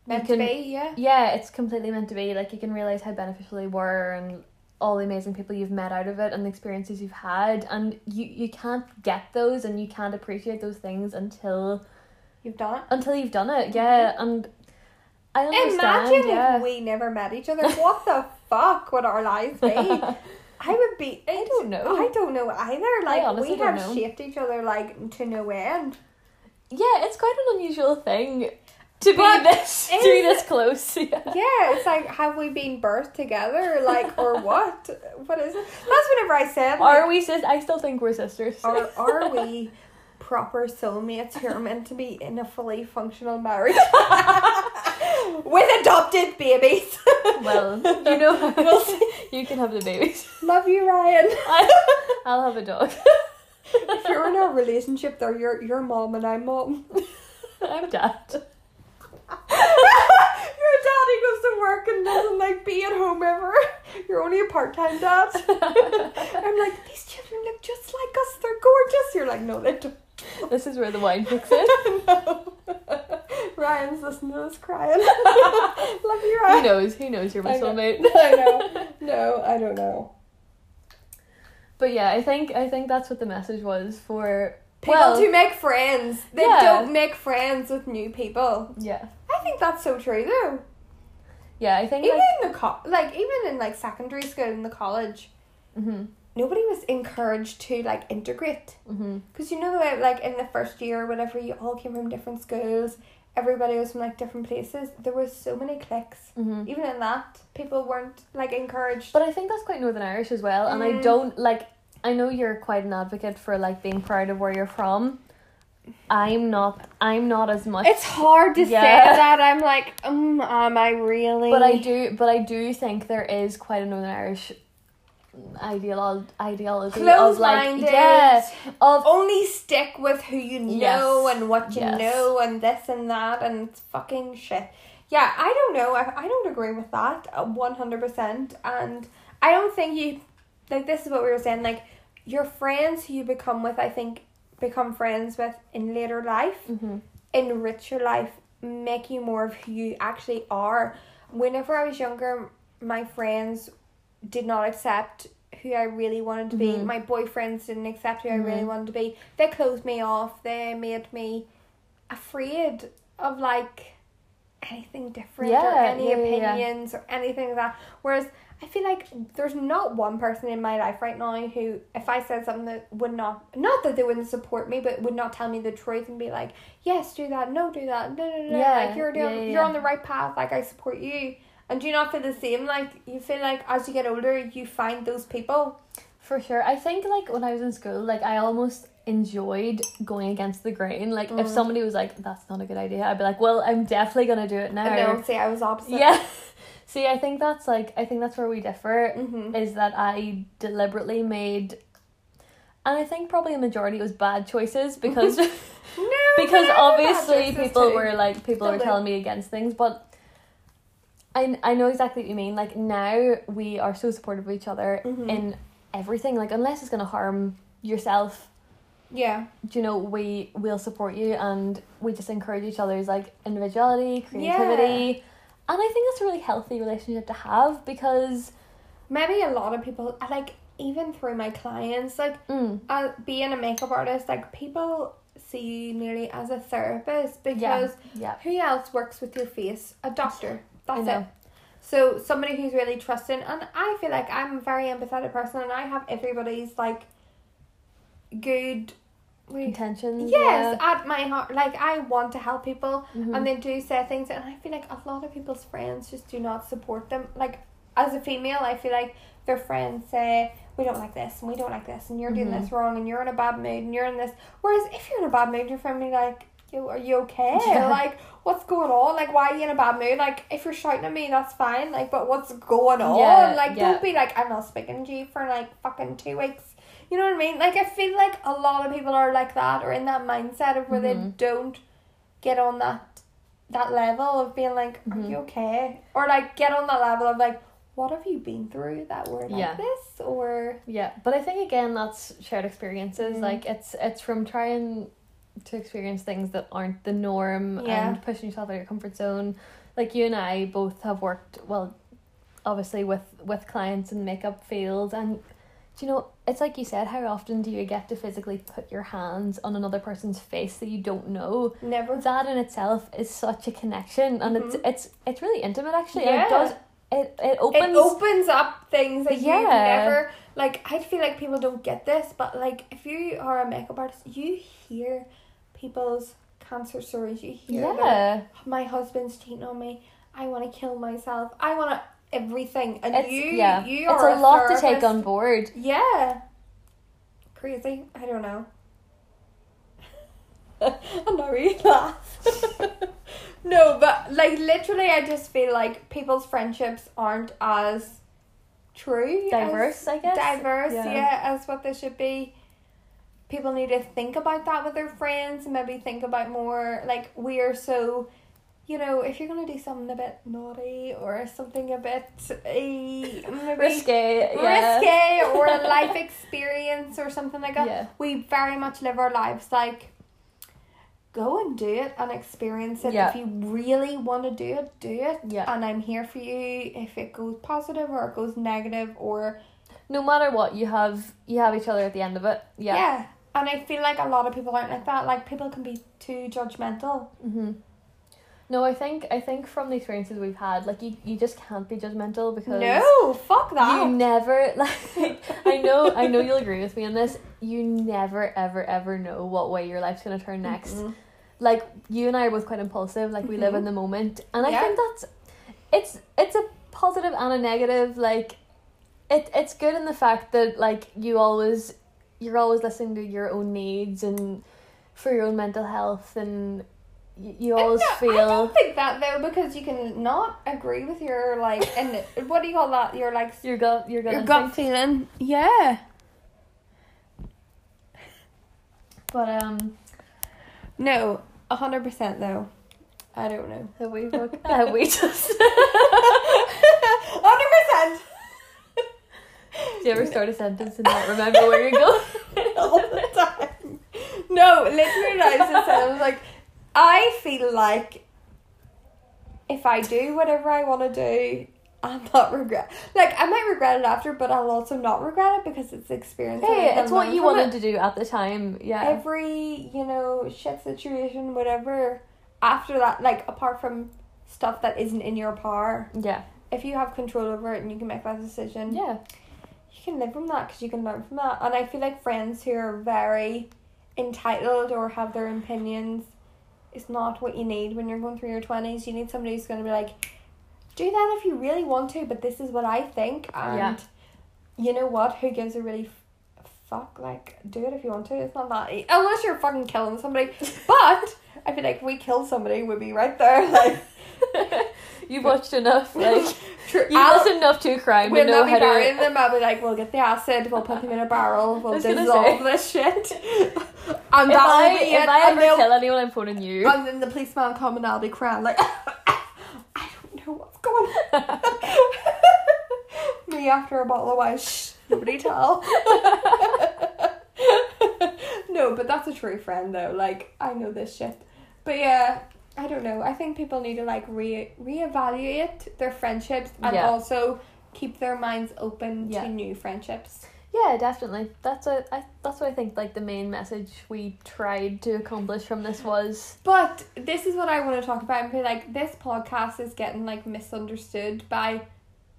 Meant you to be, yeah. yeah, it's completely meant to be. Like you can realize how beneficial they were and all the amazing people you've met out of it and the experiences you've had and you you can't get those and you can't appreciate those things until You've done it. until you've done it. Mm-hmm. Yeah, and I understand. Imagine yeah. if we never met each other. What the fuck would our lives be? I would be. I don't know. I don't know either. Like we have know. shaped each other like to no end. Yeah, it's quite an unusual thing. to be this to be this close. Yeah. Yeah, it's like have we been birthed together, like or what? What is it? That's whenever I said. Like, Are we sis? I still think we're sisters. are are we proper soulmates who are meant to be in a fully functional marriage with adopted babies? well, you know, We'll see. you can have the babies. Love you, Ryan. I, I'll have a dog. If you're in a relationship, though, you're your mom and I'm mom. I'm dad. Your daddy goes to work and doesn't like be at home ever. You're only a part time dad. I'm like, these children look just like us. They're gorgeous. You're like, no, they don't. This is where the wine kicks in. no. Ryan's listening to this crying. Love you, He Ryan. knows. He knows you're my soulmate. I know. No, I don't know. But yeah, I think I think that's what the message was for. People well, to make friends. They Yeah. don't make friends with new people. yeah, I think that's so true, though. yeah. I think Even like. in the co- like even in like secondary school in the college, Mhm. nobody was encouraged to like integrate. Because you know the way, like in the first year, or whatever you all came from different schools, everybody was from like different places. There was so many cliques. Mhm. Even in that, people weren't like encouraged. But I think that's quite Northern Irish as well, and I Mm. don't like. I know you're quite an advocate for like being proud of where you're from. I'm not. I'm not as much. it's hard to Yeah. say that. I'm like, um, am I really? But I do. But I do think there is quite a Northern Irish ideolo- ideology of like yeah of only stick with who you know Yes. and what you Yes. know and this and that and it's fucking shit. Yeah, I don't know. I, I don't agree with that uh, one hundred percent. And I don't think you like this is what we were saying. Like your friends who you become with, I think become friends with in later life, Mhm. enrich your life, make you more of who you actually are. Whenever I was younger, my friends did not accept who I really wanted to be. Mhm. My boyfriends didn't accept who I really Mhm. wanted to be. They closed me off. They made me afraid of like anything different or any yeah, yeah, yeah. opinions or anything like that. Whereas I feel like there's not one person in my life right now who, if I said something that would not, not that they wouldn't support me, but would not tell me the truth and be like, yes, do that, no, do that, no, no, no, Yeah, like you're doing, yeah, yeah, you're on the right path, like I support you. And do you not feel the same? Like you feel like as you get older, you find those people. For sure. I think like when I was in school, like I almost enjoyed going against the grain. Like if Mm. somebody was like, "That's not a good idea," I'd be like, "Well, I'm definitely gonna do it now." I know. See, I was opposite. Yeah. See, I think that's like I think that's where we differ. Mm-hmm. Is that I deliberately made, and I think probably a majority was bad choices because No. because but I had obviously people too. were like people Still were telling me against things, but. I, I know exactly what you mean. Like now we are so supportive of each other Mhm. in everything. Like unless it's gonna harm yourself, Yeah. do you know we will support you and we just encourage each other's like individuality, creativity, and I think that's a really healthy relationship to have because Maybe a lot of people like even through my clients like mm, uh, being a makeup artist like people see you nearly as a therapist because yeah who else works with your face a doctor I that's it so somebody who's really trusting and i feel like i'm a very empathetic person and i have everybody's like good intentions. yes at my heart like i want to help people yeah. Mhm. and they do say things and I feel like a lot of people's friends just do not support them. Like as a female I feel like their friends say we don't like this and we don't like this and you're doing Mhm. this wrong and you're in a bad mood and you're in this whereas if you're in a bad mood your friend family like Yo, are you okay? Yeah. Like, what's going on? Like, why are you in a bad mood? Like, if you're shouting at me, that's fine. Like, but what's going on? Yeah, like, yeah. don't be like, I'm not speaking to you for like fucking two weeks. You know what I mean? Like, I feel like a lot of people are like that or in that mindset of where Mhm. they don't get on that that level of being like, are Mhm. you okay? Or like get on that level of like, what have you been through that were like Yeah. this? Or Yeah, but I think again that's shared experiences. Mm. Like it's it's from trying to experience things that aren't the norm Yeah. and pushing yourself out of your comfort zone. Like you and I both have worked well, obviously with with clients in the makeup field, and do you know it's like you said. How often do you get to physically put your hands on another person's face that you don't know? never. That in itself is such a connection, and it's Mhm. it's it's really intimate actually. Yeah. It does it it opens. it opens up things that you Yeah. never like I feel like people don't get this, but like if you are a makeup artist, you hear people's cancer stories you hear. about, Yeah. my husband's cheating on me. I want to kill myself. I want to everything. And It's you, yeah. you it's are a lot to take on board. Yeah. Crazy. I don't know. I'm not really no, but like literally, I just feel like people's friendships aren't as true, as- Diverse, I guess. diverse, Yeah. yeah. as what they should be. People need to think about that with their friends. and Maybe think about more like we are so. You know, if you're gonna do something a bit naughty or something a bit uh, maybe Risque. Yeah. risque or a life experience or something like that. Yeah. We very much live our lives like go and do it and experience it. Yeah. If you really want to do it, do it. Yeah. And I'm here for you if it goes positive or it goes negative or No matter what, you have you have each other at the end of it. Yeah. yeah. And I feel like a lot of people aren't like that. Like people can be too judgmental. Mm-hmm. No, I think I think from the experiences we've had, like you, you just can't be judgmental because No, fuck that. you never like I know I know you'll agree with me on this. You never ever ever know what way your life's gonna turn next. Mhm. Like you and I are both quite impulsive. Like we live Mhm. in the moment, and I Yeah. think that's it's it's a positive and a negative. Like it it's good in the fact that like you always you're always listening to your own needs and for your own mental health and you, always No, I don't think that though because you can not agree with your like and what do you call that? Your like your gut your gut your gut feeling. Yeah. But um, No, a hundred percent though. I don't know. have we book- have we just Hundred percent. Do you ever start a sentence and not remember where you're going? All the time. No, literally, I just saying, I was like, I feel like if I do whatever I want to do, I'm not regret. Like I might regret it after, but I'll also not regret it because it's experience. Hey, it's what you wanted it. to do at the time. Yeah. Every you know shit situation, whatever. After that, like apart from stuff that isn't in your power, yeah. if you have control over it and you can make that decision, Yeah. You can live from that because you can learn from that. And I feel like friends who are very entitled or have their opinions is not what you need when you're going through your twenties. You need somebody who's going to be like, do that if you really want to, but this is what I think, and Yeah. you know what? Who gives a really f- fuck? Like, do it if you want to. It's not that e- unless you're fucking killing somebody. But I feel like if we kill somebody, we'd be right there. Like, You've watched enough, like True. you've I'll- listened enough to crime We'll to know not be how burying to. them. I'll be like, we'll get the acid, we'll put them in a barrel, we'll dissolve say. this shit. And If that'll I be if it. I ever kill anyone, I'm phoning you. and then the policeman come and I'll be crying like, I don't know what's going on. Me after a bottle of wine. Shh, nobody tell. no, but that's a true friend though. Like I know this shit. But yeah, I don't know. I think people need to like re reevaluate their friendships and Yeah. also keep their minds open Yeah. to new friendships. Yeah, definitely. That's what I. That's what I think. Like the main message we tried to accomplish from this was. But this is what I want to talk about and be like this podcast is getting like misunderstood by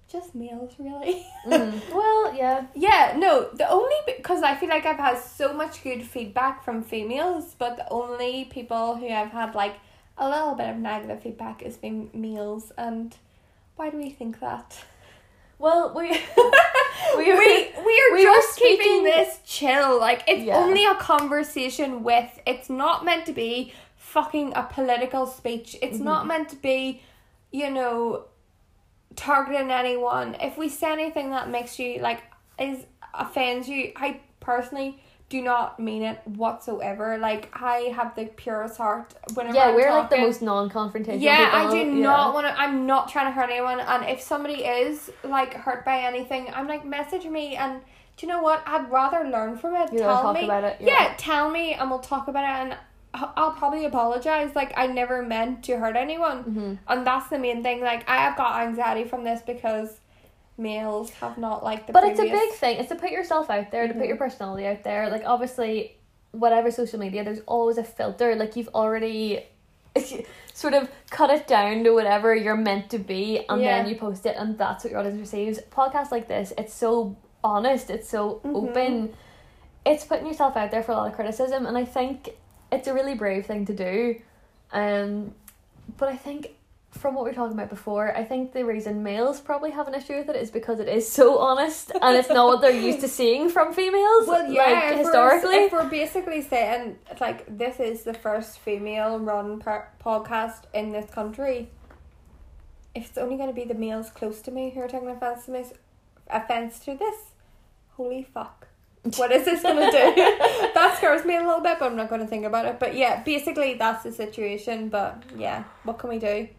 just males really. Mhm. Well, yeah, Yeah, no, the only because I feel like I've had so much good feedback from females, but the only people who I've had like a little bit of negative feedback is been meals and why do we think that? Well, we we we, we are we were just keeping this chill. Like it's Yeah. only a conversation with. It's not meant to be fucking a political speech. It's Mm-hmm. not meant to be, you know, targeting anyone. If we say anything that makes you like is offends you, I personally do not mean it whatsoever. Like I have the purest heart whenever yeah, I'm we're like the most non-confrontational. Yeah, I do yeah. not want to. I'm not trying to hurt anyone. And if somebody is like hurt by anything, I'm like message me. And do you know what? I'd rather learn from it. You tell me. about it, Yeah. yeah. tell me, and we'll talk about it. And I'll probably apologize. Like I never meant to hurt anyone. Mhm. And that's the main thing. Like I have got anxiety from this because males have not like the. But it's a big thing. It's to put yourself out there, to put your personality out there. Like obviously, whatever social media, there's always a filter. Like you've already sort of cut it down to whatever you're meant to be, and Yeah. then you post it, and that's what your audience receives. Podcasts like this, it's so honest. It's so Mhm. open. It's putting yourself out there for a lot of criticism, and I think it's a really brave thing to do. Um, but I think from what we were talking about before, I think the reason males probably have an issue with it is because it is so honest and it's not what they're used to seeing from females. Well, yeah, like if we're- historically. if we're basically saying like this is the first female-run per- podcast in this country, if it's only going to be the males close to me who are taking offense to this, offense to this, holy fuck. What is this gonna do? that scares me a little bit, but I'm not gonna think about it. But yeah, basically that's the situation. But yeah, what can we do?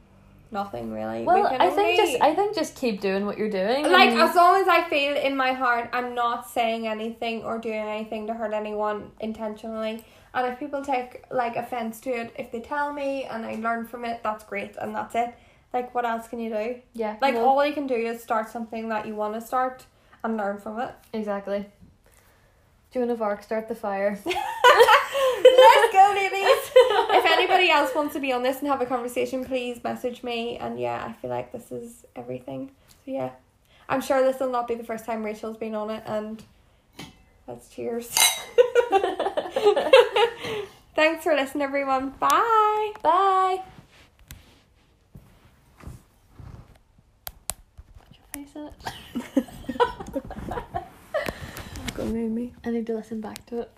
Nothing really. We Well, can I think just I think just keep doing what you're doing. like as long as I feel in my heart I'm not saying anything or doing anything to hurt anyone intentionally. And if people take like offense to it, if they tell me and I learn from it, that's great and that's it. Like what else can you do? yeah, Like no, all you can do is start something that you want to start and learn from it. exactly. Joan of Arc, start the fire. Let's go, ladies. if anybody else wants to be on this and have a conversation, please message me. And yeah, I feel like this is everything. So yeah, I'm sure this will not be the first time Rachel's been on it. And let's cheers. Thanks for listening, everyone. Bye. Bye. Put your face in it. I need to listen back to it.